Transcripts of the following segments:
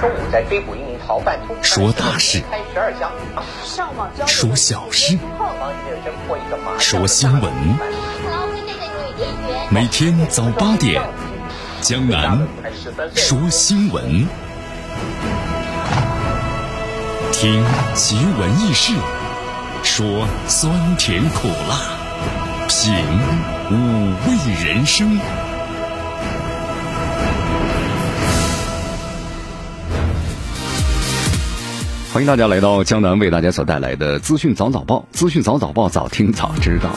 中午在追捕一名逃犯，说大事，开十二枪，说小事，说新闻。每天早八点，江南说新闻，听奇闻异事，说酸甜苦辣，品五味人生。欢迎大家来到江南为大家所带来的资讯早早报，资讯早早报，早听早知道。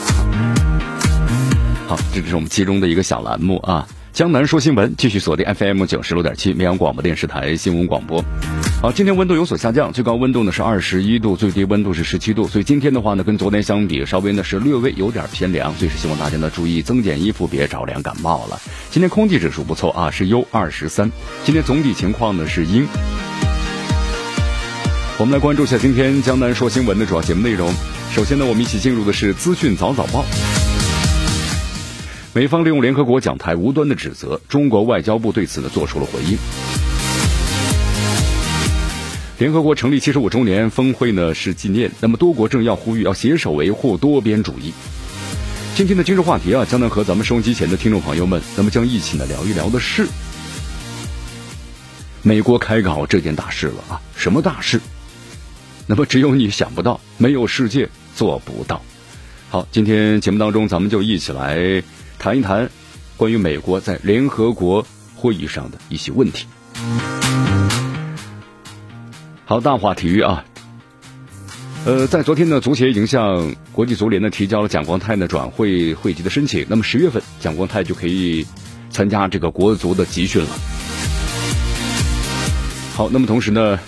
好，这就是我们其中的一个小栏目啊。江南说新闻，继续锁定 FM 九十六点七绵阳广播电视台新闻广播。好，今天温度有所下降，最高温度呢是二十一度，最低温度是十七度，所以今天的话呢，跟昨天相比，稍微呢是略微有点偏凉，所以是希望大家呢注意增减衣服，别着凉感冒了。今天空气指数不错啊，是优二十三。今天总体情况呢是阴。我们来关注一下今天江南说新闻的主要节目内容。首先呢，我们一起进入的是资讯早早报。美方利用联合国讲台无端的指责，中国外交部对此呢做出了回应。联合国成立七十五周年峰会呢是纪念，那么多国政要呼吁要携手维护多边主义。今天的今日话题啊，江南和咱们收音机前的听众朋友们，那么将一起呢聊一聊的是美国开搞这件大事了啊，什么大事？那么只有你想不到，没有世界做不到。好，今天节目当中，咱们就一起来谈一谈关于美国在联合国会议上的一些问题。好，大话体育啊，呃，在昨天呢，足协已经向国际足联呢提交了蒋光太呢转会会籍的申请。那么十月份，蒋光太就可以参加这个国足的集训了。好，那么同时呢。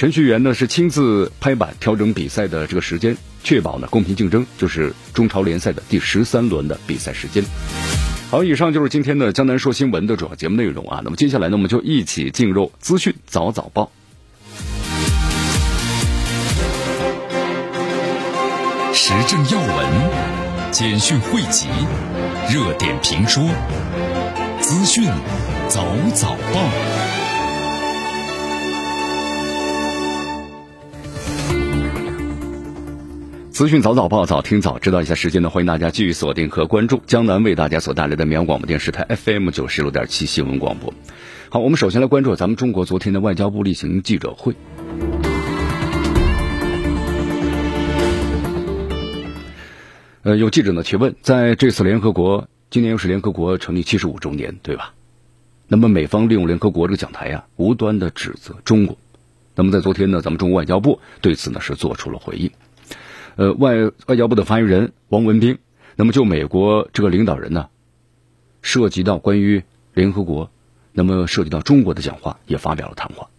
程序员呢是亲自拍板调整比赛的这个时间，确保呢公平竞争，就是中超联赛的第十三轮的比赛时间。好，以上就是今天的江南说新闻的主要节目内容啊。那么接下来呢，我们就一起进入资讯早早报，时政要闻、简讯汇集、热点评说、资讯早早报。资讯早早报，早听早知道一下时间呢？欢迎大家继续锁定和关注江南为大家所带来的绵阳广播电视台 FM 九十六点七新闻广播。好，我们首先来关注咱们中国昨天的外交部例行记者会。呃，有记者呢提问，在这次联合国，今年又是联合国成立七十五周年，对吧？那么美方利用联合国这个讲台呀，无端的指责中国。那么在昨天呢，咱们中国外交部对此呢是做出了回应。呃，外外交部的发言人王文斌，那么就美国这个领导人呢，涉及到关于联合国，那么涉及到中国的讲话，也发表了谈话。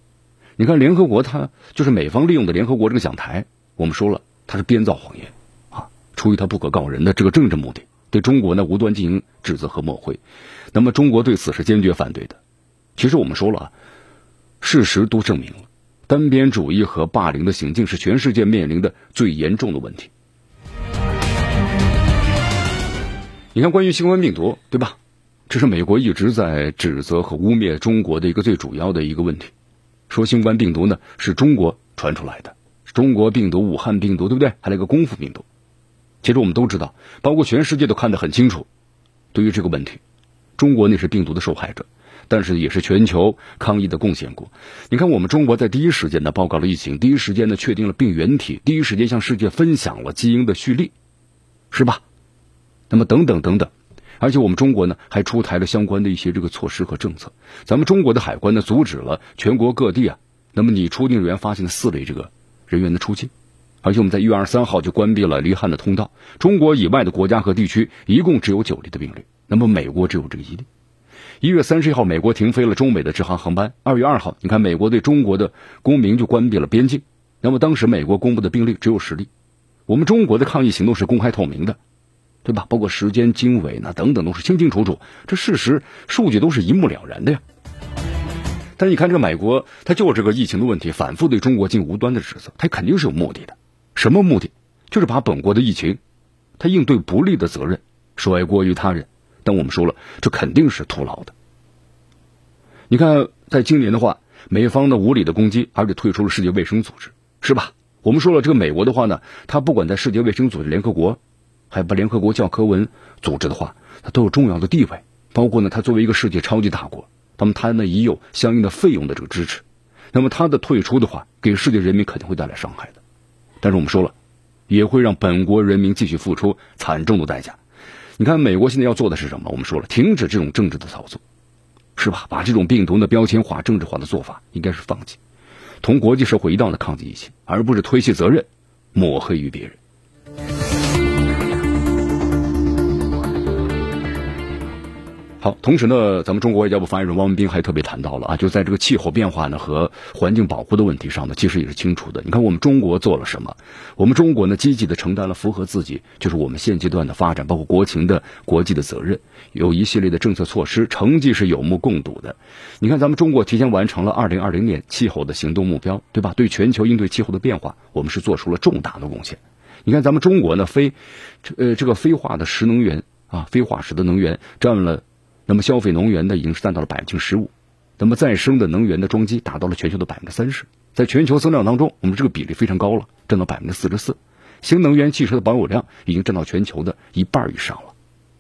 你看，联合国它就是美方利用的联合国这个讲台，我们说了，它是编造谎言啊，出于他不可告人的这个政治目的，对中国呢无端进行指责和抹黑。那么中国对此是坚决反对的。其实我们说了，事实都证明了。单边主义和霸凌的行径是全世界面临的最严重的问题。你看，关于新冠病毒，对吧？这是美国一直在指责和污蔑中国的一个最主要的一个问题，说新冠病毒呢是中国传出来的，中国病毒、武汉病毒，对不对？还有一个功夫病毒。其实我们都知道，包括全世界都看得很清楚，对于这个问题，中国那是病毒的受害者。但是也是全球抗疫的贡献国。你看，我们中国在第一时间呢报告了疫情，第一时间呢确定了病原体，第一时间向世界分享了基因的序列，是吧？那么等等等等，而且我们中国呢还出台了相关的一些这个措施和政策。咱们中国的海关呢阻止了全国各地啊，那么你出境人员发现的四类这个人员的出境，而且我们在一月二十三号就关闭了离汉的通道。中国以外的国家和地区一共只有九例的病例，那么美国只有这个一例。一月三十一号，美国停飞了中美的直航航班。二月二号，你看美国对中国的公民就关闭了边境。那么当时美国公布的病例只有十例。我们中国的抗疫行动是公开透明的，对吧？包括时间、经纬那等等都是清清楚楚，这事实数据都是一目了然的呀。但你看这个美国，他就这个疫情的问题，反复对中国进行无端的指责，他肯定是有目的的。什么目的？就是把本国的疫情，他应对不利的责任甩锅于他人。但我们说了，这肯定是徒劳的。你看，在今年的话，美方的无理的攻击，而且退出了世界卫生组织，是吧？我们说了，这个美国的话呢，它不管在世界卫生组织、联合国，还有把联合国教科文组织的话，它都有重要的地位。包括呢，它作为一个世界超级大国，那么它呢已有相应的费用的这个支持。那么它的退出的话，给世界人民肯定会带来伤害的。但是我们说了，也会让本国人民继续付出惨重的代价。你看，美国现在要做的是什么？我们说了，停止这种政治的操作，是吧？把这种病毒的标签化、政治化的做法应该是放弃。同国际社会一道的抗击疫情，而不是推卸责任、抹黑于别人。好，同时呢，咱们中国外交部发言人汪文斌还特别谈到了啊，就在这个气候变化呢和环境保护的问题上呢，其实也是清楚的。你看，我们中国做了什么？我们中国呢，积极的承担了符合自己就是我们现阶段的发展，包括国情的国际的责任，有一系列的政策措施，成绩是有目共睹的。你看，咱们中国提前完成了二零二零年气候的行动目标，对吧？对全球应对气候的变化，我们是做出了重大的贡献。你看，咱们中国呢，非呃这个非化的石能源啊，非化石的能源占了。那么消费能源呢，已经是占到了百分之十五，那么再生的能源的装机达到了全球的百分之三十，在全球增量当中，我们这个比例非常高了，占到百分之四十四。新能源汽车的保有量已经占到全球的一半以上了，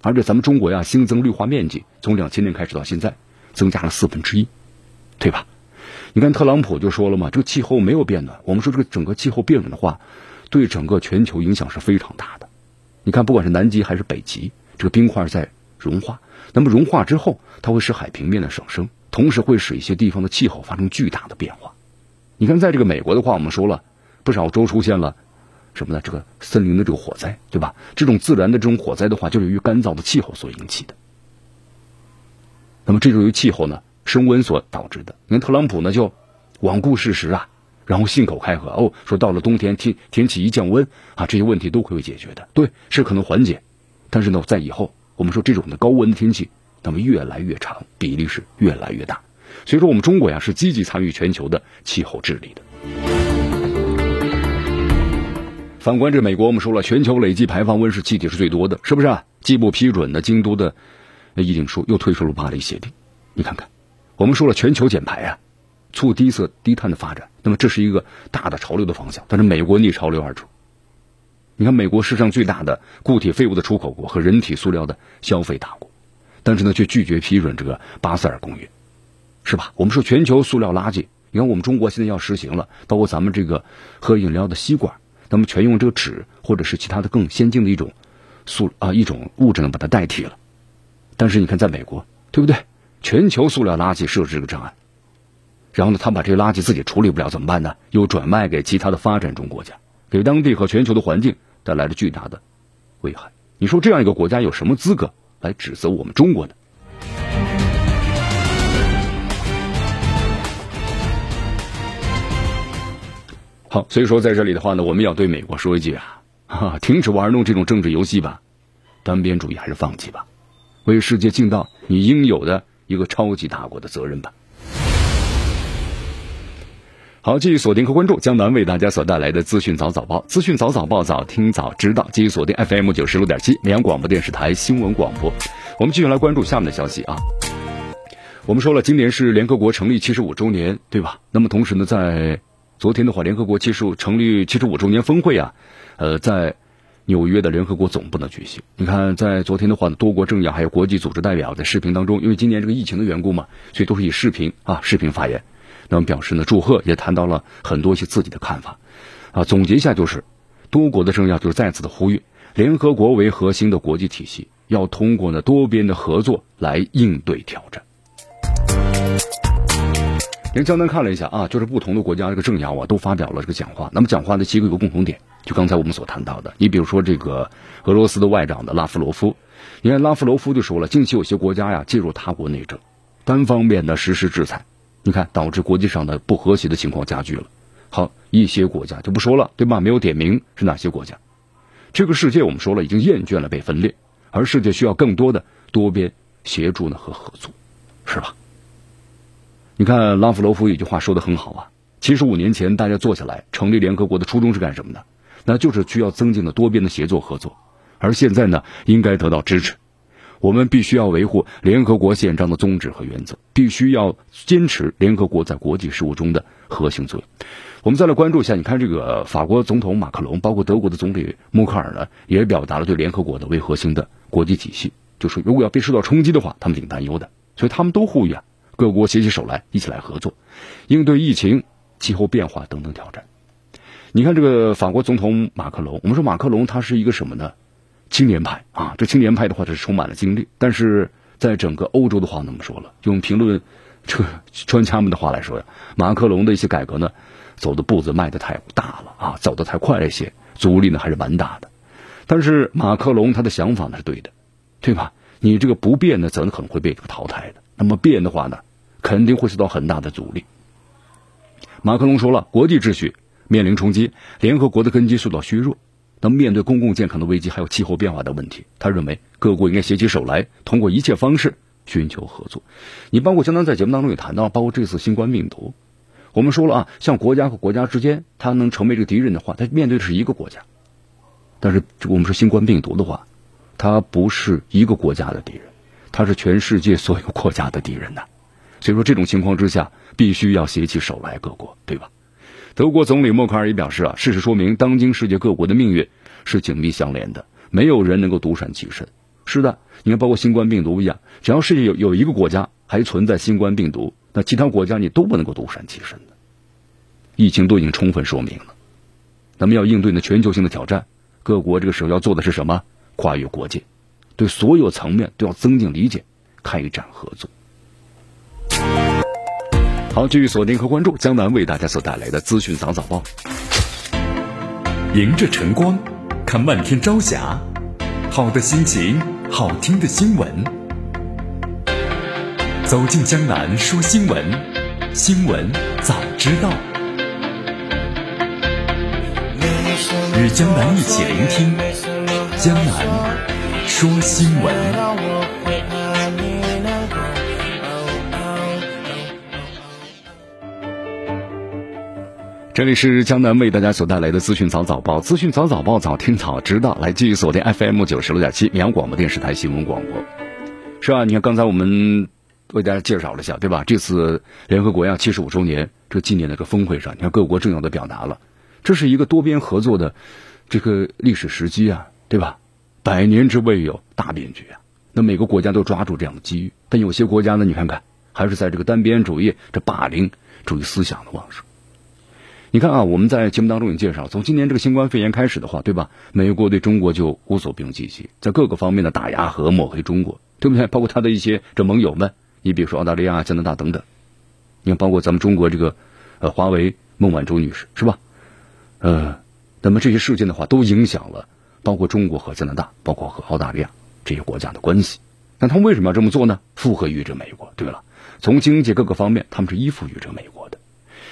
而且咱们中国呀，新增绿化面积从两千年开始到现在，增加了四分之一，对吧？你看特朗普就说了嘛，这个气候没有变暖，我们说这个整个气候变暖的话，对整个全球影响是非常大的。你看，不管是南极还是北极，这个冰块在融化。那么融化之后，它会使海平面的上升，同时会使一些地方的气候发生巨大的变化。你看，在这个美国的话，我们说了不少州出现了什么呢？这个森林的这个火灾，对吧？这种自然的这种火灾的话，就是由于干燥的气候所引起的。那么这是由气候呢升温所导致的。你看特朗普呢就罔顾事实啊，然后信口开河哦，说到了冬天天天气一降温啊，这些问题都会解决的。对，是可能缓解，但是呢，在以后。我们说这种的高温的天气，那么越来越长，比例是越来越大。所以说，我们中国呀是积极参与全球的气候治理的。反观这美国，我们说了，全球累计排放温室气体是最多的，是不是？啊？既不批准的京都的议定书，又退出了巴黎协定。你看看，我们说了，全球减排啊，促低色低碳的发展，那么这是一个大的潮流的方向。但是美国逆潮流而出。你看，美国世上最大的固体废物的出口国和人体塑料的消费大国，但是呢，却拒绝批准这个巴塞尔公约，是吧？我们说全球塑料垃圾，你看我们中国现在要实行了，包括咱们这个喝饮料的吸管，咱们全用这个纸或者是其他的更先进的一种塑啊一种物质呢把它代替了。但是你看，在美国，对不对？全球塑料垃圾设置这个障碍，然后呢，他把这个垃圾自己处理不了怎么办呢？又转卖给其他的发展中国家，给当地和全球的环境。带来了巨大的危害。你说这样一个国家有什么资格来指责我们中国呢？好，所以说在这里的话呢，我们要对美国说一句啊，哈，停止玩弄这种政治游戏吧，单边主义还是放弃吧，为世界尽到你应有的一个超级大国的责任吧。好，继续锁定和关注江南为大家所带来的资讯早早报，资讯早早报，早听早知道。继续锁定 FM 九十六点七绵阳广播电视台新闻广播。我们继续来关注下面的消息啊。我们说了，今年是联合国成立七十五周年，对吧？那么同时呢，在昨天的话，联合国七十五成立七十五周年峰会啊，呃，在纽约的联合国总部呢举行。你看，在昨天的话呢，多国政要还有国际组织代表在视频当中，因为今年这个疫情的缘故嘛，所以都是以视频啊视频发言。那么表示呢祝贺，也谈到了很多一些自己的看法，啊，总结一下就是，多国的政要就是再次的呼吁，联合国为核心的国际体系，要通过呢多边的合作来应对挑战。连江南看了一下啊，就是不同的国家这个政要啊都发表了这个讲话，那么讲话的几个有个共同点，就刚才我们所谈到的，你比如说这个俄罗斯的外长的拉夫罗夫，你看拉夫罗夫就说了，近期有些国家呀介入他国内政，单方面的实施制裁。你看，导致国际上的不和谐的情况加剧了。好，一些国家就不说了，对吧？没有点名是哪些国家。这个世界我们说了，已经厌倦了被分裂，而世界需要更多的多边协助呢和合作，是吧？你看拉夫罗夫有句话说的很好啊，七十五年前大家坐下来成立联合国的初衷是干什么的？那就是需要增进的多边的协作合作，而现在呢，应该得到支持。我们必须要维护联合国宪章的宗旨和原则，必须要坚持联合国在国际事务中的核心作用。我们再来关注一下，你看这个法国总统马克龙，包括德国的总理默克尔呢，也表达了对联合国的为核心的国际体系，就是如果要被受到冲击的话，他们挺担忧的。所以他们都呼吁啊，各国携起手来，一起来合作，应对疫情、气候变化等等挑战。你看这个法国总统马克龙，我们说马克龙他是一个什么呢？青年派啊，这青年派的话，这是充满了精力。但是在整个欧洲的话，那么说了，用评论这专家们的话来说呀，马克龙的一些改革呢，走的步子迈的太大了啊，走的太快了一些，阻力呢还是蛮大的。但是马克龙他的想法呢是对的，对吧？你这个不变呢，则可能会被这个淘汰的。那么变的话呢，肯定会受到很大的阻力。马克龙说了，国际秩序面临冲击，联合国的根基受到削弱。那面对公共健康的危机，还有气候变化的问题，他认为各国应该携起手来，通过一切方式寻求合作。你包括相当在节目当中也谈到，包括这次新冠病毒，我们说了啊，像国家和国家之间，它能成为这个敌人的话，它面对的是一个国家。但是我们说新冠病毒的话，它不是一个国家的敌人，它是全世界所有国家的敌人呐。所以说这种情况之下，必须要携起手来，各国，对吧？德国总理默克尔也表示啊，事实说明，当今世界各国的命运是紧密相连的，没有人能够独善其身。是的，你看，包括新冠病毒一样，只要世界有有一个国家还存在新冠病毒，那其他国家你都不能够独善其身的。疫情都已经充分说明了，咱们要应对呢全球性的挑战，各国这个时候要做的是什么？跨越国界，对所有层面都要增进理解，开展合作。好，继续锁定和关注江南为大家所带来的资讯早早报。迎着晨光，看漫天朝霞，好的心情，好听的新闻。走进江南说新闻，新闻早知道。与江南一起聆听江南说新闻。这里是江南为大家所带来的资讯早早报，资讯早早报，早听早知道。来继续锁定 FM 九十六点七绵阳广播电视台新闻广播。是啊，你看刚才我们为大家介绍了一下，对吧？这次联合国呀七十五周年这纪念的这个峰会上，你看各国重要的表达了，这是一个多边合作的这个历史时机啊，对吧？百年之未有大变局啊，那每个国家都抓住这样的机遇，但有些国家呢，你看看还是在这个单边主义、这霸凌主义思想的旺盛。你看啊，我们在节目当中也介绍，从今年这个新冠肺炎开始的话，对吧？美国对中国就无所不用其极，在各个方面的打压和抹黑中国，对不对？包括他的一些这盟友们，你比如说澳大利亚、加拿大等等。你看，包括咱们中国这个呃华为孟晚舟女士，是吧？呃，那么这些事件的话，都影响了包括中国和加拿大，包括和澳大利亚这些国家的关系。那他们为什么要这么做呢？附和于这美国。对了，从经济各个方面，他们是依附于这美国。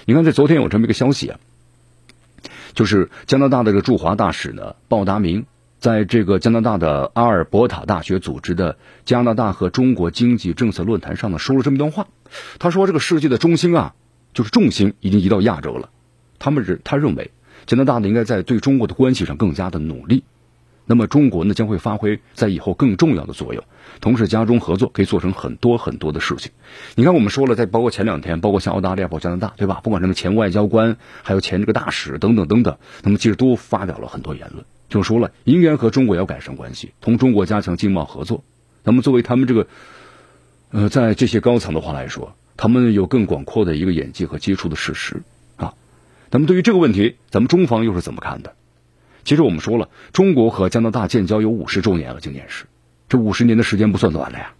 你看，在昨天有这么一个消息啊，就是加拿大的这个驻华大使呢，鲍达明，在这个加拿大的阿尔伯塔大学组织的加拿大和中国经济政策论坛上呢，说了这么一段话。他说：“这个世界的中心啊，就是重心已经移到亚洲了。他们是他认为，加拿大呢应该在对中国的关系上更加的努力。那么中国呢将会发挥在以后更重要的作用。”同时，加中合作可以做成很多很多的事情。你看，我们说了，在包括前两天，包括像澳大利亚、包括加拿大，对吧？不管什么前外交官，还有前这个大使等等等等，那么其实都发表了很多言论，就说了应该和中国要改善关系，同中国加强经贸合作。那么作为他们这个，呃，在这些高层的话来说，他们有更广阔的一个眼界和接触的事实啊。那么对于这个问题，咱们中方又是怎么看的？其实我们说了，中国和加拿大建交有五十周年了，今年是。这五十年的时间不算短了呀，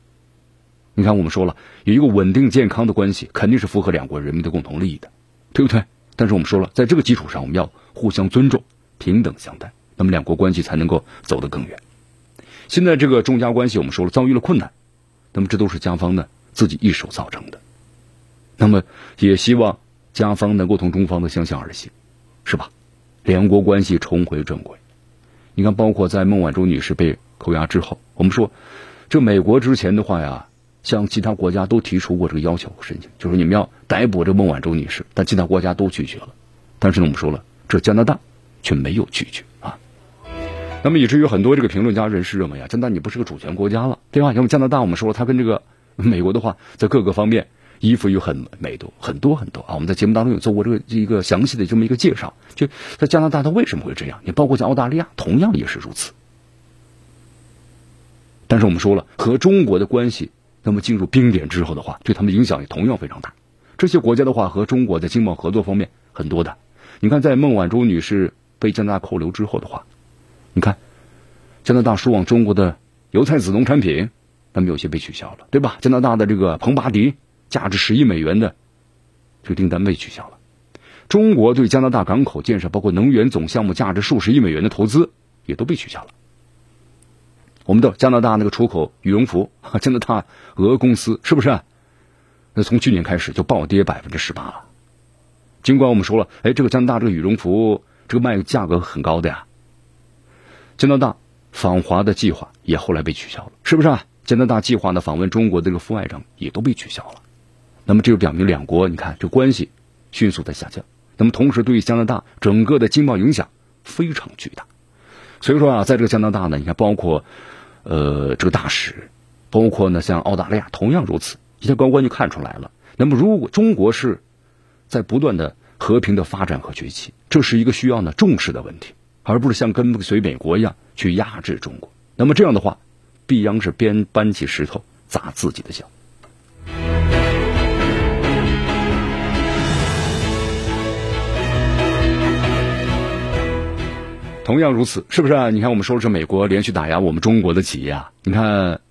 你看我们说了有一个稳定健康的关系，肯定是符合两国人民的共同利益的，对不对？但是我们说了，在这个基础上，我们要互相尊重、平等相待，那么两国关系才能够走得更远。现在这个中加关系，我们说了遭遇了困难，那么这都是加方呢自己一手造成的，那么也希望加方能够同中方的相向而行，是吧？两国关系重回正轨。你看，包括在孟晚舟女士被。扣押之后，我们说，这美国之前的话呀，向其他国家都提出过这个要求和申请，就是你们要逮捕这孟晚舟女士，但其他国家都拒绝了。但是呢，我们说了，这加拿大却没有拒绝啊。那么以至于很多这个评论家人士认为啊，加拿大你不是个主权国家了，对吧？因为加拿大我们说了，它跟这个美国的话，在各个方面衣服有很美多很多很多啊。我们在节目当中有做过这个一个详细的这么一个介绍，就在加拿大它为什么会这样？你包括像澳大利亚，同样也是如此。但是我们说了，和中国的关系，那么进入冰点之后的话，对他们影响也同样非常大。这些国家的话和中国在经贸合作方面很多的。你看，在孟晚舟女士被加拿大扣留之后的话。你看，加拿大输往中国的油菜籽农产品，那么有些被取消了，对吧？加拿大的这个彭巴迪价值十亿美元的这个订单被取消了。中国对加拿大港口建设，包括能源总项目价值数十亿美元的投资，也都被取消了。我们的加拿大那个出口羽绒服，加拿大俄公司是不是？那从去年开始就暴跌百分之十八了。尽管我们说了，哎，这个加拿大这个羽绒服这个卖价格很高的呀。加拿大访华的计划也后来被取消了，是不是啊？加拿大计划呢访问中国的这个副外长也都被取消了。那么这就表明两国，你看这关系迅速在下降。那么同时对于加拿大整个的经贸影响非常巨大。所以说啊，在这个加拿大呢，你看包括呃这个大使，包括呢像澳大利亚同样如此，一些高官就看出来了。那么如果中国是在不断的和平的发展和崛起，这是一个需要呢重视的问题。而不是像跟随美国一样去压制中国，那么这样的话，必然是边搬起石头砸自己的脚。同样如此，是不是啊？你看，我们说的是美国连续打压我们中国的企业啊。你看，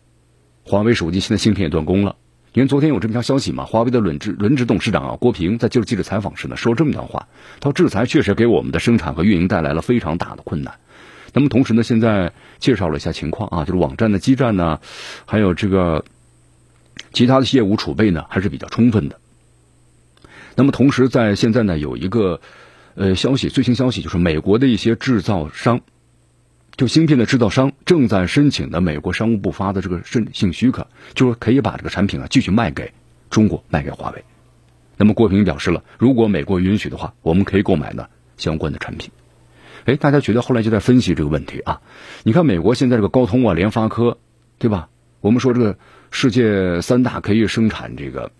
华为手机现在芯片也断供了。因为昨天有这么条消息嘛，华为的轮值轮值董事长啊郭平在接受记者采访时呢，说这么一段话：，他说制裁确实给我们的生产和运营带来了非常大的困难。那么同时呢，现在介绍了一下情况啊，就是网站的基站呢，还有这个其他的业务储备呢，还是比较充分的。那么同时在现在呢，有一个呃消息，最新消息就是美国的一些制造商。就芯片的制造商正在申请的美国商务部发的这个申请许可，就是可以把这个产品啊继续卖给中国，卖给华为。那么郭平表示了，如果美国允许的话，我们可以购买呢相关的产品。哎，大家觉得后来就在分析这个问题啊？你看美国现在这个高通啊、联发科，对吧？我们说这个世界三大可以生产这个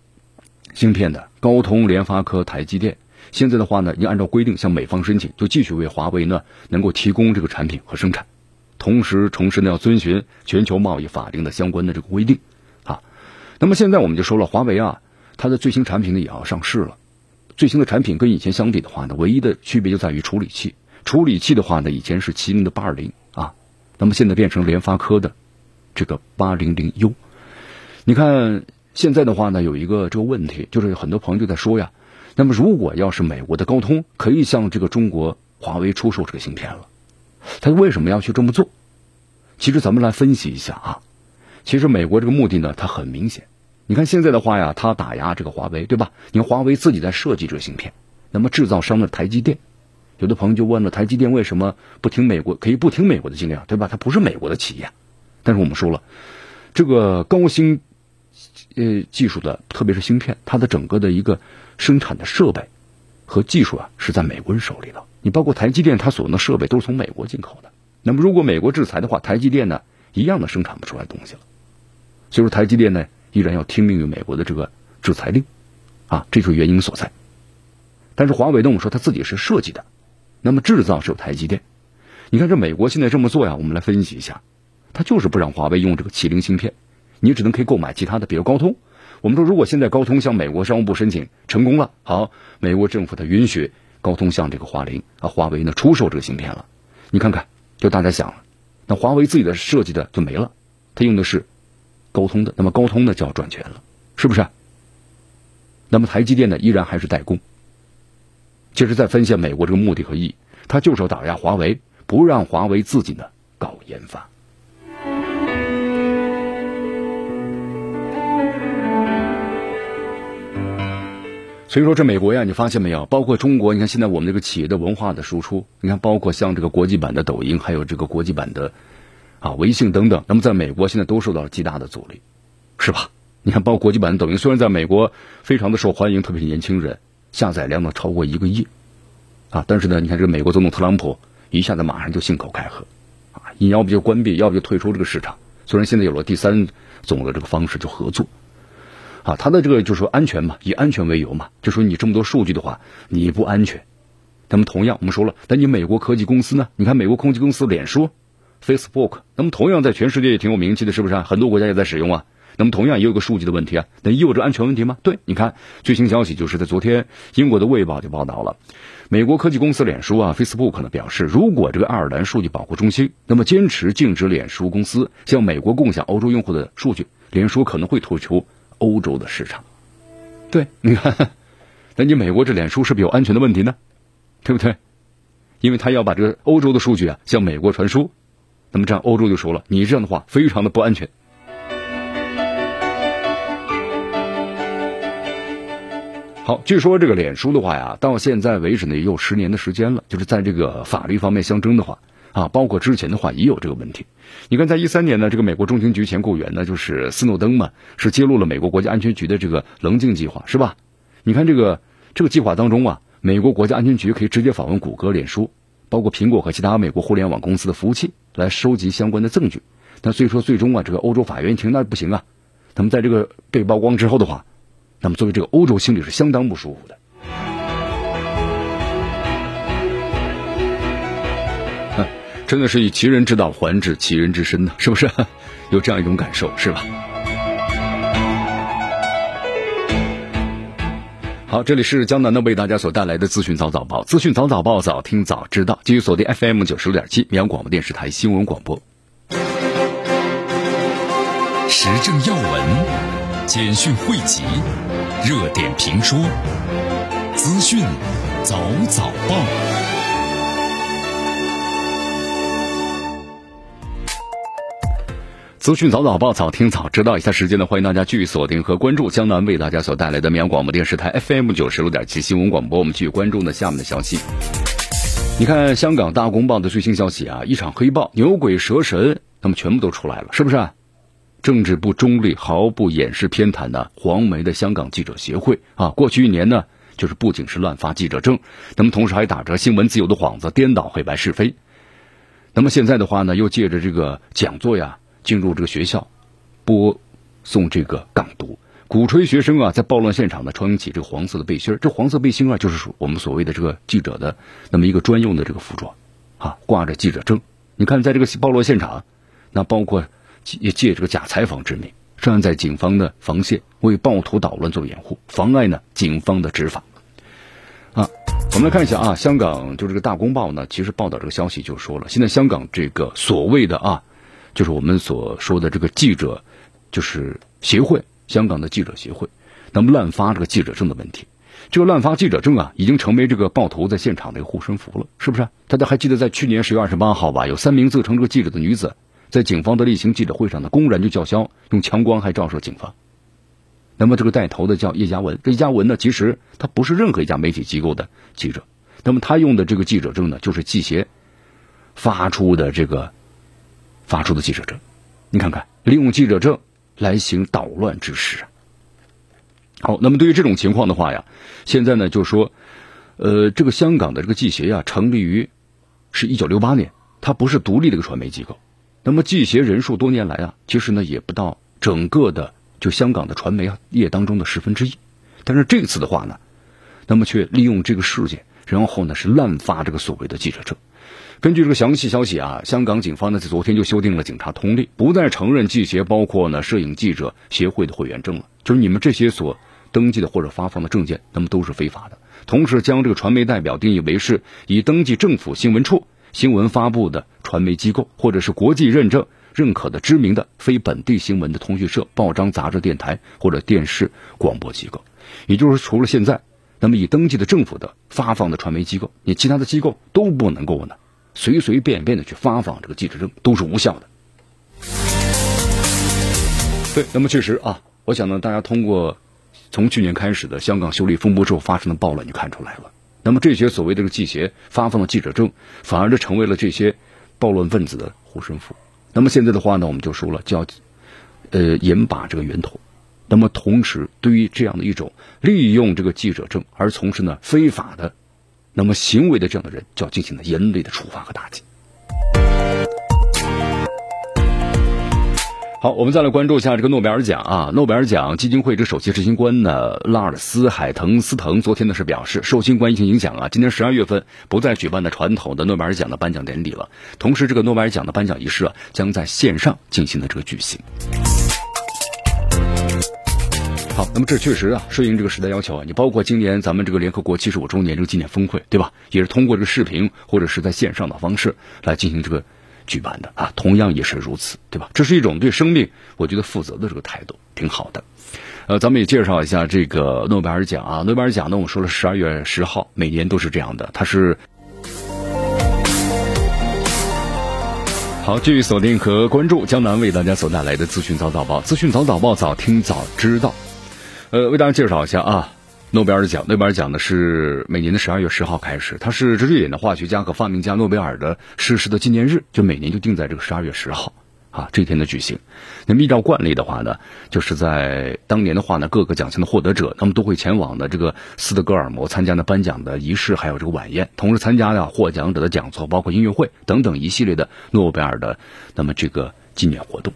芯片的高通、联发科、台积电。现在的话呢，已经按照规定向美方申请，就继续为华为呢能够提供这个产品和生产，同时同时呢要遵循全球贸易法定的相关的这个规定，啊，那么现在我们就说了，华为啊，它的最新产品呢也要上市了，最新的产品跟以前相比的话呢，唯一的区别就在于处理器，处理器的话呢，以前是麒麟的八二零啊，那么现在变成联发科的这个八零零 U，你看现在的话呢，有一个这个问题，就是很多朋友就在说呀。那么，如果要是美国的高通可以向这个中国华为出售这个芯片了，他为什么要去这么做？其实咱们来分析一下啊。其实美国这个目的呢，它很明显。你看现在的话呀，它打压这个华为，对吧？你看华为自己在设计这个芯片，那么制造商的台积电，有的朋友就问了：台积电为什么不听美国？可以不听美国的禁令，对吧？它不是美国的企业。但是我们说了，这个高新呃技术的，特别是芯片，它的整个的一个。生产的设备和技术啊，是在美国人手里的。你包括台积电，它所用的设备都是从美国进口的。那么，如果美国制裁的话，台积电呢，一样的生产不出来东西了。所以说，台积电呢，依然要听命于美国的这个制裁令，啊，这就是原因所在。但是华为呢，我们说它自己是设计的，那么制造是有台积电。你看这美国现在这么做呀，我们来分析一下，它就是不让华为用这个麒麟芯片，你只能可以购买其他的，比如高通。我们说，如果现在高通向美国商务部申请成功了，好，美国政府它允许高通向这个华凌啊、华为呢出售这个芯片了。你看看，就大家想了，那华为自己的设计的就没了，它用的是高通的，那么高通呢就要赚钱了，是不是？那么台积电呢依然还是代工。其实，在分析美国这个目的和意义，它就是要打压华为，不让华为自己呢搞研发。所以说，这美国呀，你发现没有？包括中国，你看现在我们这个企业的文化的输出，你看包括像这个国际版的抖音，还有这个国际版的啊微信等等，那么在美国现在都受到了极大的阻力，是吧？你看，包括国际版的抖音，虽然在美国非常的受欢迎，特别是年轻人下载量呢超过一个亿啊，但是呢，你看这个美国总统特朗普一下子马上就信口开河啊，你要不就关闭，要不就退出这个市场。虽然现在有了第三种的这个方式，就合作。啊，他的这个就说安全嘛，以安全为由嘛，就说你这么多数据的话，你不安全。那么同样，我们说了，但你美国科技公司呢？你看美国科技公司脸书、Facebook，那么同样在全世界也挺有名气的，是不是？很多国家也在使用啊。那么同样也有个数据的问题啊，那也有这安全问题吗？对，你看最新消息就是在昨天，英国的《卫报》就报道了，美国科技公司脸书啊，Facebook 呢表示，如果这个爱尔兰数据保护中心那么坚持禁止脸书公司向美国共享欧洲用户的数据，脸书可能会退出欧洲的市场。对，你看，那你美国这脸书是不是有安全的问题呢？对不对？因为他要把这个欧洲的数据啊向美国传输，那么这样欧洲就说了，你这样的话非常的不安全。好，据说这个脸书的话呀，到现在为止呢，也有十年的时间了。就是在这个法律方面相争的话，啊，包括之前的话也有这个问题。你看，在一三年呢，这个美国中情局前雇员呢，就是斯诺登嘛，是揭露了美国国家安全局的这个棱镜计划，是吧？你看这个这个计划当中啊，美国国家安全局可以直接访问谷歌、脸书，包括苹果和其他美国互联网公司的服务器，来收集相关的证据。但所以说，最终啊，这个欧洲法院一听那不行啊，他们在这个被曝光之后的话。那么，作为这个欧洲，心里是相当不舒服的。真的是以其人之道还治其人之身呢，是不是？有这样一种感受，是吧？好，这里是江南的为大家所带来的资讯早早报，资讯早早报，早听早知道。继续锁定 FM 九十六点七绵阳广播电视台新闻广播，时政要闻。简讯汇集，热点评说，资讯早早报，资讯早早报，早听早知道。一下时间呢，欢迎大家继续锁定和关注江南为大家所带来的绵阳广播电视台 FM 九十六点七新闻广播。我们继续关注呢下面的消息。你看香港大公报的最新消息啊，一场黑暴，牛鬼蛇神，那么全部都出来了，是不是？政治不中立、毫不掩饰偏袒的黄梅的香港记者协会啊，过去一年呢，就是不仅是乱发记者证，那么同时还打着新闻自由的幌子，颠倒黑白是非。那么现在的话呢，又借着这个讲座呀，进入这个学校，播送这个港独，鼓吹学生啊，在暴乱现场呢穿起这个黄色的背心这黄色背心啊，就是我们所谓的这个记者的那么一个专用的这个服装啊，挂着记者证。你看，在这个暴乱现场，那包括。也借这个假采访之名，站在警方的防线，为暴徒捣乱做掩护，妨碍呢警方的执法。啊，我们来看一下啊，香港就这个大公报呢，其实报道这个消息就说了，现在香港这个所谓的啊，就是我们所说的这个记者，就是协会，香港的记者协会，那么滥发这个记者证的问题，这个滥发记者证啊，已经成为这个暴徒在现场的一个护身符了，是不是？大家还记得在去年十月二十八号吧，有三名自称这个记者的女子。在警方的例行记者会上呢，公然就叫嚣，用强光还照射警方。那么这个带头的叫叶嘉文，叶嘉文呢，其实他不是任何一家媒体机构的记者，那么他用的这个记者证呢，就是记协发出的这个发出的记者证。你看看，利用记者证来行捣乱之事啊。好，那么对于这种情况的话呀，现在呢就说，呃，这个香港的这个记协呀，成立于是一九六八年，它不是独立的一个传媒机构。那么记协人数多年来啊，其实呢也不到整个的就香港的传媒业当中的十分之一，但是这次的话呢，那么却利用这个事件，然后呢是滥发这个所谓的记者证。根据这个详细消息啊，香港警方呢在昨天就修订了警察通例，不再承认记协包括呢摄影记者协会的会员证了，就是你们这些所登记的或者发放的证件，那么都是非法的。同时将这个传媒代表定义为是已登记政府新闻处。新闻发布的传媒机构，或者是国际认证认可的知名的非本地新闻的通讯社、报章、杂志、电台或者电视广播机构，也就是除了现在那么已登记的政府的发放的传媒机构，你其他的机构都不能够呢随随便便的去发放这个记者证，都是无效的。对，那么确实啊，我想呢，大家通过从去年开始的香港修例风波之后发生的暴乱，就看出来了。那么这些所谓的这个记协发放的记者证，反而就成为了这些暴乱分子的护身符。那么现在的话呢，我们就说了，叫呃严把这个源头。那么同时，对于这样的一种利用这个记者证而从事呢非法的那么行为的这样的人，就要进行了严厉的处罚和打击。好，我们再来关注一下这个诺贝尔奖啊。诺贝尔奖基金会这首席执行官呢，拉尔斯海滕斯滕昨天呢是表示，受新冠疫情影响啊，今年十二月份不再举办的传统的诺贝尔奖的颁奖典礼了。同时，这个诺贝尔奖的颁奖仪式啊，将在线上进行的这个举行。好，那么这确实啊，顺应这个时代要求啊。你包括今年咱们这个联合国七十五周年这个纪念峰会，对吧？也是通过这个视频或者是在线上的方式来进行这个。举办的啊，同样也是如此，对吧？这是一种对生命，我觉得负责的这个态度，挺好的。呃，咱们也介绍一下这个诺贝尔奖啊，诺贝尔奖呢，我们说了十二月十号，每年都是这样的。它是好，继续锁定和关注江南为大家所带来的资讯早早报，资讯早早报，早听早知道。呃，为大家介绍一下啊。诺贝尔奖，诺贝尔奖呢是每年的十二月十号开始，它是瑞典的化学家和发明家诺贝尔的逝世的纪念日，就每年就定在这个十二月十号啊这一天的举行。那么依照惯例的话呢，就是在当年的话呢，各个奖项的获得者，他们都会前往的这个斯德哥尔摩参加的颁奖的仪式，还有这个晚宴，同时参加的获奖者的讲座，包括音乐会等等一系列的诺贝尔的那么这个纪念活动。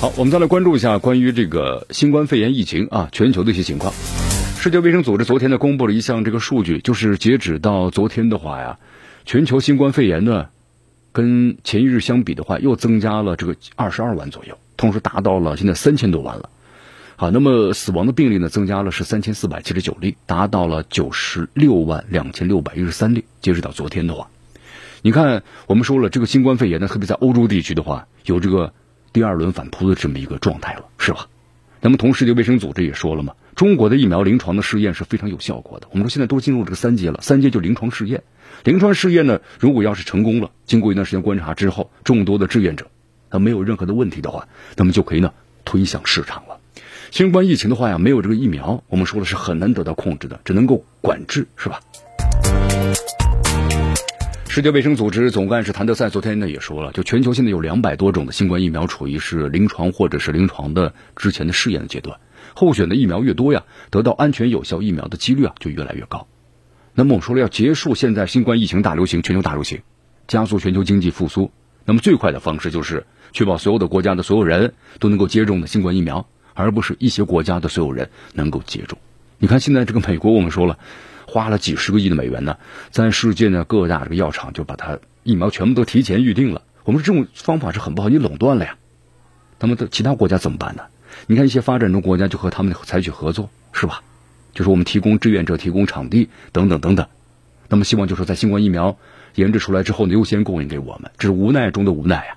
好，我们再来关注一下关于这个新冠肺炎疫情啊，全球的一些情况。世界卫生组织昨天呢公布了一项这个数据，就是截止到昨天的话呀，全球新冠肺炎呢跟前一日相比的话，又增加了这个二十二万左右，同时达到了现在三千多万了。好，那么死亡的病例呢增加了是三千四百七十九例，达到了九十六万两千六百一十三例。截止到昨天的话，你看我们说了这个新冠肺炎呢，特别在欧洲地区的话，有这个。第二轮反扑的这么一个状态了，是吧？那么，同世界卫生组织也说了嘛，中国的疫苗临床的试验是非常有效果的。我们说现在都进入这个三阶了，三阶就临床试验。临床试验呢，如果要是成功了，经过一段时间观察之后，众多的志愿者他没有任何的问题的话，那么就可以呢推向市场了。新冠疫情的话呀，没有这个疫苗，我们说的是很难得到控制的，只能够管制，是吧？世界卫生组织总干事谭德赛昨天呢也说了，就全球现在有两百多种的新冠疫苗处于是临床或者是临床的之前的试验的阶段，候选的疫苗越多呀，得到安全有效疫苗的几率啊就越来越高。那么我们说了，要结束现在新冠疫情大流行、全球大流行，加速全球经济复苏，那么最快的方式就是确保所有的国家的所有人都能够接种的新冠疫苗，而不是一些国家的所有人能够接种。你看现在这个美国，我们说了。花了几十个亿的美元呢，在世界呢各大这个药厂就把它疫苗全部都提前预定了。我们这种方法是很不好，你垄断了呀。那么的其他国家怎么办呢？你看一些发展中国家就和他们采取合作，是吧？就是我们提供志愿者、提供场地等等等等。那么希望就是在新冠疫苗研制出来之后呢，优先供应给我们，这是无奈中的无奈呀。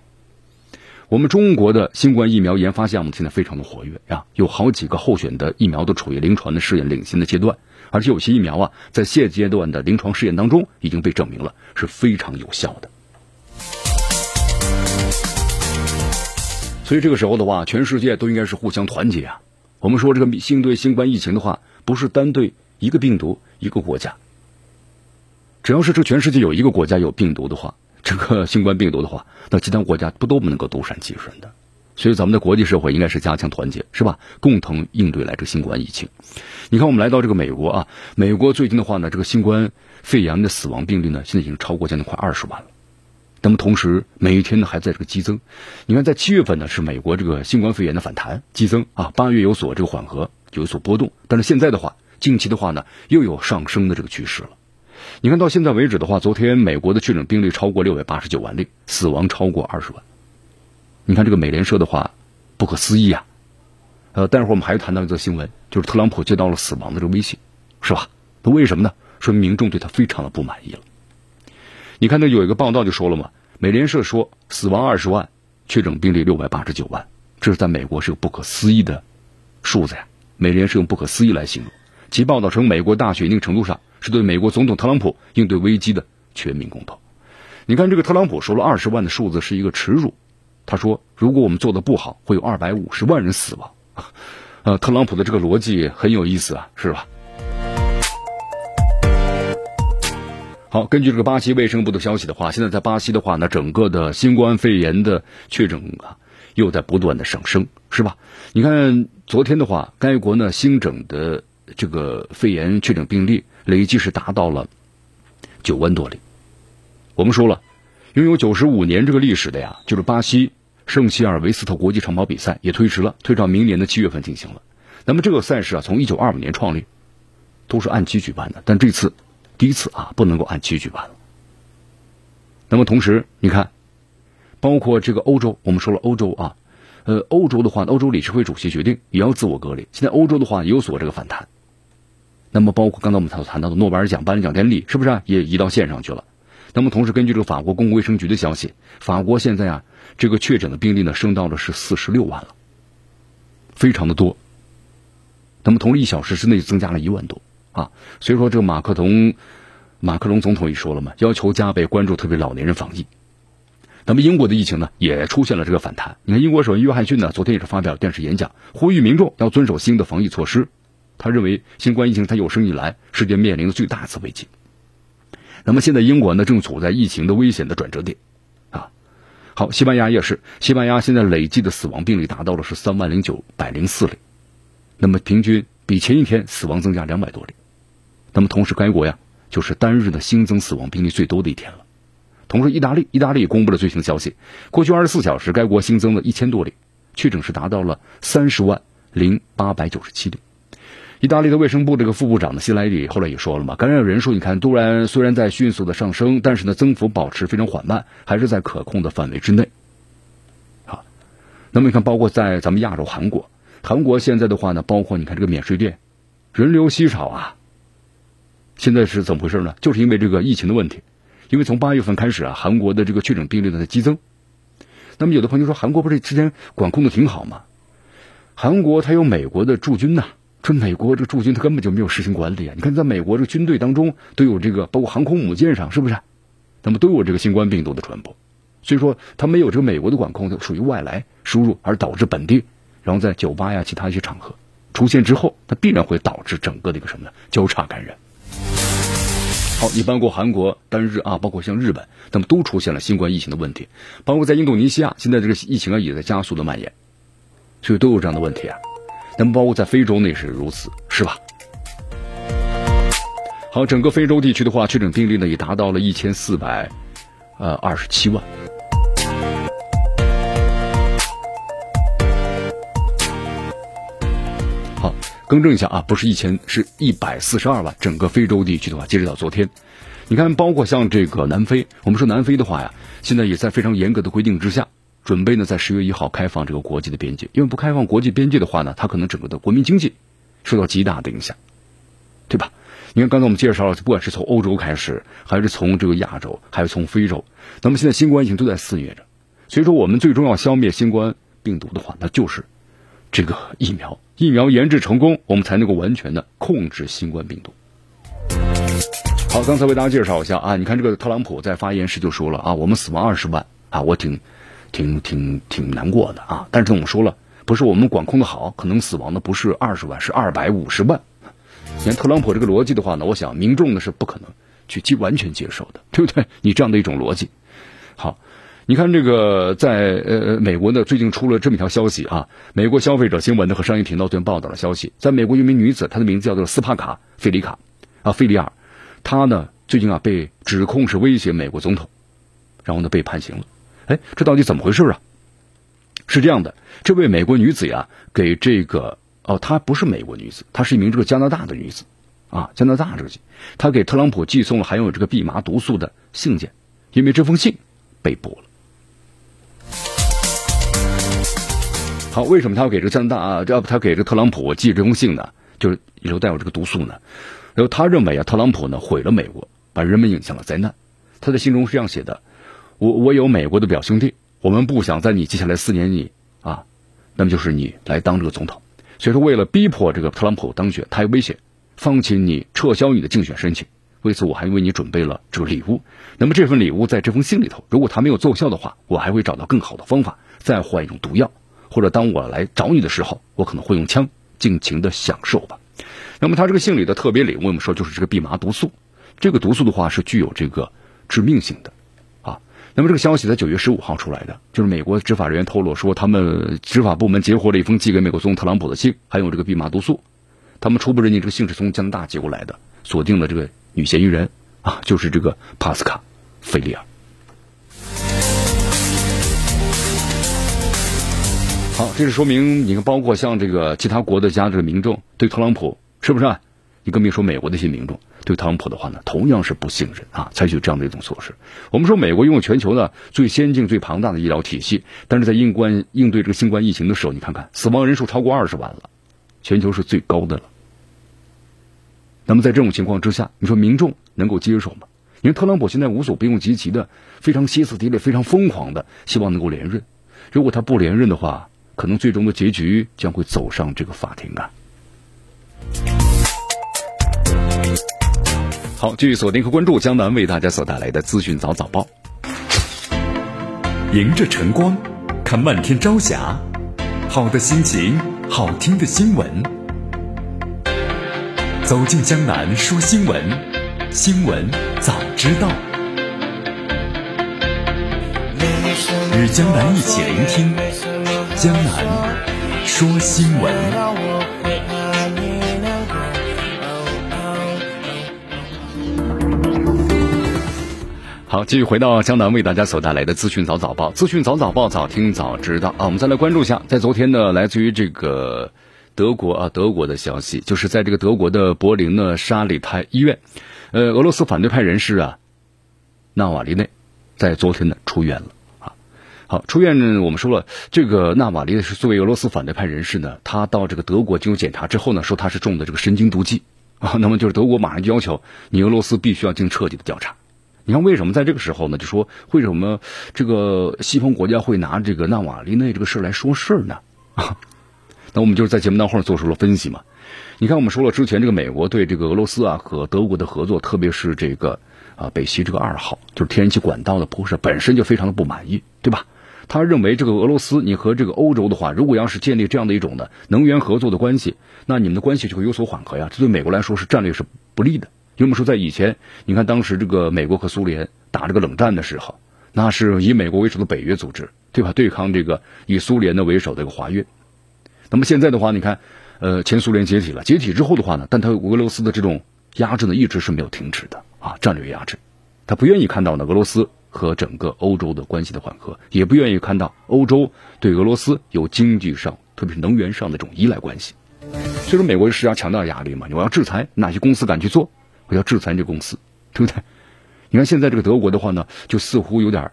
我们中国的新冠疫苗研发项目现在非常的活跃呀，有好几个候选的疫苗都处于临床的试验领先的阶段。而且有些疫苗啊，在现阶段的临床试验当中已经被证明了是非常有效的。所以这个时候的话，全世界都应该是互相团结啊。我们说这个应对新冠疫情的话，不是单对一个病毒一个国家，只要是这全世界有一个国家有病毒的话，这个新冠病毒的话，那其他国家不都不能够独善其身的。所以咱们的国际社会应该是加强团结，是吧？共同应对来这新冠疫情。你看，我们来到这个美国啊，美国最近的话呢，这个新冠肺炎的死亡病例呢，现在已经超过将近快二十万了。那么同时，每一天呢还在这个激增。你看，在七月份呢是美国这个新冠肺炎的反弹激增啊，八月有所这个缓和，有所波动。但是现在的话，近期的话呢又有上升的这个趋势了。你看到现在为止的话，昨天美国的确诊病例超过六百八十九万例，死亡超过二十万。你看这个美联社的话，不可思议啊！呃，待会儿我们还要谈到一则新闻，就是特朗普接到了死亡的这个微信，是吧？那为什么呢？说明民众对他非常的不满意了。你看那有一个报道就说了嘛，美联社说死亡二十万，确诊病例六百八十九万，这是在美国是个不可思议的数字呀。美联社用不可思议来形容，其报道称美国大选一定程度上是对美国总统特朗普应对危机的全民公投。你看这个特朗普说了二十万的数字是一个耻辱。他说：“如果我们做的不好，会有二百五十万人死亡。”呃，特朗普的这个逻辑很有意思啊，是吧？好，根据这个巴西卫生部的消息的话，现在在巴西的话呢，整个的新冠肺炎的确诊啊，又在不断的上升，是吧？你看昨天的话，该国呢新整的这个肺炎确诊病例累计是达到了九万多例。我们说了。拥有九十五年这个历史的呀，就是巴西圣西尔维斯特国际长跑比赛也推迟了，推到明年的七月份进行了。那么这个赛事啊，从一九二五年创立，都是按期举办的，但这次第一次啊，不能够按期举办了。那么同时，你看，包括这个欧洲，我们说了欧洲啊，呃，欧洲的话，欧洲理事会主席决定也要自我隔离。现在欧洲的话有所这个反弹。那么包括刚才我们所谈到的诺贝尔奖颁奖典礼，是不是、也移到线上去了？那么同时，根据这个法国公共卫生局的消息，法国现在啊，这个确诊的病例呢，升到了是四十六万了，非常的多。那么同，一小时之内增加了一万多啊。所以说，这个马克龙，马克龙总统也说了嘛，要求加倍关注特别老年人防疫。那么英国的疫情呢，也出现了这个反弹。你看，英国首相约翰逊呢，昨天也是发表电视演讲，呼吁民众要遵守新的防疫措施。他认为，新冠疫情它有生以来世界面临的最大次危机。那么现在英国呢，正处在疫情的危险的转折点，啊，好，西班牙也是，西班牙现在累计的死亡病例达到了是三万零九百零四例，那么平均比前一天死亡增加两百多例，那么同时该国呀，就是单日的新增死亡病例最多的一天了。同时，意大利，意大利公布了最新消息，过去二十四小时，该国新增了一千多例，确诊是达到了三十万零八百九十七例。意大利的卫生部这个副部长呢，希莱里后来也说了嘛，感染人数你看突然虽然在迅速的上升，但是呢增幅保持非常缓慢，还是在可控的范围之内。好，那么你看，包括在咱们亚洲韩国，韩国现在的话呢，包括你看这个免税店人流稀少啊，现在是怎么回事呢？就是因为这个疫情的问题，因为从八月份开始啊，韩国的这个确诊病例呢在激增。那么有的朋友说，韩国不是之前管控的挺好吗？韩国它有美国的驻军呐。这美国这个驻军他根本就没有实行管理啊！你看，在美国这个军队当中都有这个，包括航空母舰上是不是？那么都有这个新冠病毒的传播，所以说他没有这个美国的管控，它属于外来输入，而导致本地，然后在酒吧呀其他一些场合出现之后，它必然会导致整个的一个什么呢？交叉感染。好，你包括韩国单日啊，包括像日本，那么都出现了新冠疫情的问题，包括在印度尼西亚，现在这个疫情啊也在加速的蔓延，所以都有这样的问题啊。那么包括在非洲那是如此，是吧？好，整个非洲地区的话，确诊病例呢也达到了一千四百呃二十七万。好，更正一下啊，不是一千，是一百四十二万。整个非洲地区的话，截止到昨天，你看，包括像这个南非，我们说南非的话呀，现在也在非常严格的规定之下。准备呢，在十月一号开放这个国际的边界，因为不开放国际边界的话呢，它可能整个的国民经济受到极大的影响，对吧？你看刚才我们介绍了，不管是从欧洲开始，还是从这个亚洲，还是从非洲，那么现在新冠疫情都在肆虐着，所以说我们最终要消灭新冠病毒的话，那就是这个疫苗，疫苗研制成功，我们才能够完全的控制新冠病毒。好，刚才为大家介绍一下啊，你看这个特朗普在发言时就说了啊，我们死亡二十万啊，我挺。挺挺挺难过的啊！但是我们说了，不是我们管控的好，可能死亡的不是二十万，是二百五十万。你看特朗普这个逻辑的话呢，我想民众呢是不可能去接完全接受的，对不对？你这样的一种逻辑。好，你看这个在呃美国呢，最近出了这么一条消息啊，美国消费者新闻呢和商业频道最近报道的消息，在美国一名女子，她的名字叫做斯帕卡·费里卡啊，费里尔，她呢最近啊被指控是威胁美国总统，然后呢被判刑了。哎，这到底怎么回事啊？是这样的，这位美国女子呀，给这个哦，她不是美国女子，她是一名这个加拿大的女子，啊，加拿大这个，她给特朗普寄送了含有这个蓖麻毒素的信件，因为这封信被捕了。好，为什么他要给这个加拿大啊？要不他给这特朗普寄这封信呢？就是里头带有这个毒素呢？然后他认为啊，特朗普呢毁了美国，把人们引向了灾难。他在信中是这样写的。我我有美国的表兄弟，我们不想在你接下来四年里啊，那么就是你来当这个总统。所以说，为了逼迫这个特朗普当选，他还威胁放弃你撤销你的竞选申请。为此，我还为你准备了这个礼物。那么这份礼物在这封信里头，如果他没有奏效的话，我还会找到更好的方法，再换一种毒药，或者当我来找你的时候，我可能会用枪尽情的享受吧。那么他这个信里的特别礼物，我们说就是这个蓖麻毒素。这个毒素的话是具有这个致命性的。那么这个消息在九月十五号出来的，就是美国执法人员透露说，他们执法部门截获了一封寄给美国总统特朗普的信，还有这个蓖麻毒素。他们初步认定这个信是从加拿大寄过来的，锁定了这个女嫌疑人啊，就是这个帕斯卡·菲利尔。好，这是说明你看，包括像这个其他国的家这个民众对特朗普是不是、啊？你更别说美国的一些民众，对特朗普的话呢，同样是不信任啊，采取这样的一种措施。我们说美国拥有全球呢最先进、最庞大的医疗体系，但是在应关应对这个新冠疫情的时候，你看看死亡人数超过二十万了，全球是最高的了。那么在这种情况之下，你说民众能够接受吗？因为特朗普现在无所不用其极的，非常歇斯底里、非常疯狂的，希望能够连任。如果他不连任的话，可能最终的结局将会走上这个法庭啊。好，继续锁定和关注江南为大家所带来的资讯早早报。迎着晨光，看漫天朝霞，好的心情，好听的新闻。走进江南说新闻，新闻早知道。与江南一起聆听江南说新闻。好，继续回到江南为大家所带来的资讯早早报，资讯早早报，早听早知道啊！我们再来关注一下，在昨天呢，来自于这个德国啊，德国的消息，就是在这个德国的柏林呢沙里泰医院，呃，俄罗斯反对派人士啊，纳瓦利内，在昨天呢出院了啊。好，出院呢，我们说了，这个纳瓦利是作为俄罗斯反对派人士呢，他到这个德国进行检查之后呢，说他是中的这个神经毒剂啊，那么就是德国马上就要求你俄罗斯必须要进行彻底的调查。你看，为什么在这个时候呢？就说为什么这个西方国家会拿这个纳瓦利内这个事来说事呢？啊，那我们就是在节目当中做出了分析嘛。你看，我们说了之前这个美国对这个俄罗斯啊和德国的合作，特别是这个啊北溪这个二号，就是天然气管道的铺设，本身就非常的不满意，对吧？他认为这个俄罗斯你和这个欧洲的话，如果要是建立这样的一种的能源合作的关系，那你们的关系就会有所缓和呀。这对美国来说是战略是不利的。因为我们说，在以前，你看当时这个美国和苏联打这个冷战的时候，那是以美国为首的北约组织，对吧？对抗这个以苏联的为首的一个华约。那么现在的话，你看，呃，前苏联解体了，解体之后的话呢，但他俄罗斯的这种压制呢，一直是没有停止的啊，战略压制，他不愿意看到呢俄罗斯和整个欧洲的关系的缓和，也不愿意看到欧洲对俄罗斯有经济上，特别是能源上的这种依赖关系。所以说，美国施加强大的压力嘛，我要制裁哪些公司敢去做？我要制裁这公司，对不对？你看现在这个德国的话呢，就似乎有点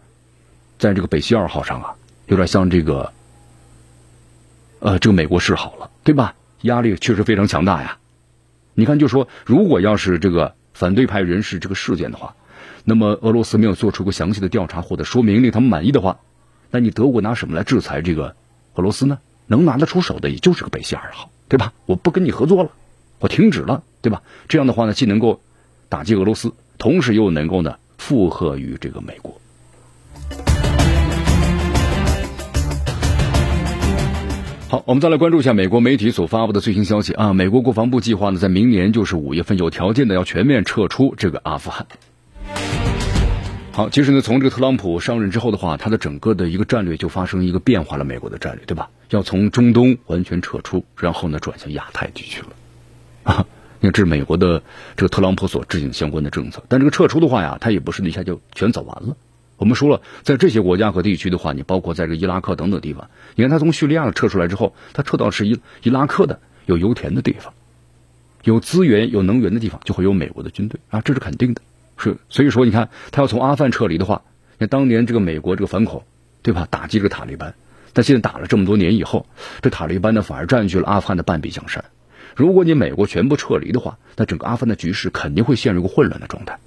在这个北溪二号上啊，有点像这个呃，这个美国示好了，对吧？压力确实非常强大呀。你看，就说如果要是这个反对派人士这个事件的话，那么俄罗斯没有做出过详细的调查或者说明令他们满意的话，那你德国拿什么来制裁这个俄罗斯呢？能拿得出手的也就是个北溪二号，对吧？我不跟你合作了，我停止了，对吧？这样的话呢，既能够打击俄罗斯，同时又能够呢附和于这个美国。好，我们再来关注一下美国媒体所发布的最新消息啊！美国国防部计划呢，在明年就是五月份有条件的要全面撤出这个阿富汗。好，其实呢，从这个特朗普上任之后的话，他的整个的一个战略就发生一个变化了，美国的战略对吧？要从中东完全撤出，然后呢转向亚太地区了啊。你看，这是美国的这个特朗普所制定相关的政策，但这个撤出的话呀，他也不是一下就全走完了。我们说了，在这些国家和地区的话，你包括在这个伊拉克等等地方，你看他从叙利亚撤出来之后，他撤到是伊伊拉克的有油田的地方，有资源、有能源的地方，就会有美国的军队啊，这是肯定的。是，所以说你看，他要从阿富汗撤离的话，你看当年这个美国这个反恐，对吧？打击这个塔利班，但现在打了这么多年以后，这塔利班呢反而占据了阿富汗的半壁江山。如果你美国全部撤离的话，那整个阿富汗的局势肯定会陷入一个混乱的状态。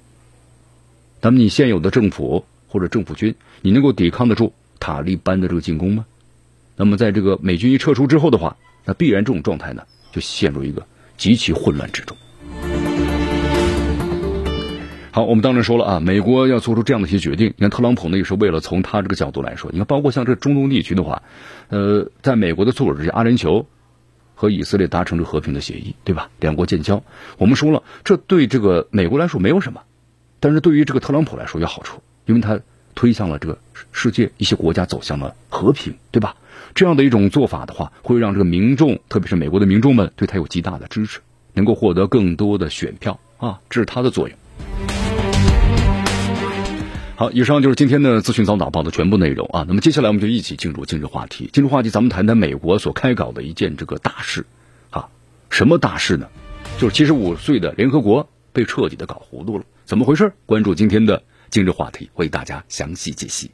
那么你现有的政府或者政府军，你能够抵抗得住塔利班的这个进攻吗？那么在这个美军一撤出之后的话，那必然这种状态呢就陷入一个极其混乱之中。好，我们当然说了啊，美国要做出这样的一些决定。你看特朗普呢也是为了从他这个角度来说，你看包括像这中东地区的话，呃，在美国的促使之下，阿联酋。和以色列达成了和平的协议，对吧？两国建交，我们说了，这对这个美国来说没有什么，但是对于这个特朗普来说有好处，因为他推向了这个世界一些国家走向了和平，对吧？这样的一种做法的话，会让这个民众，特别是美国的民众们，对他有极大的支持，能够获得更多的选票啊，这是他的作用。好，以上就是今天的资讯早早报的全部内容啊。那么接下来我们就一起进入今日话题。今日话题，咱们谈谈美国所开搞的一件这个大事啊。什么大事呢？就是七十五岁的联合国被彻底的搞糊涂了，怎么回事？关注今天的今日话题，为大家详细解析。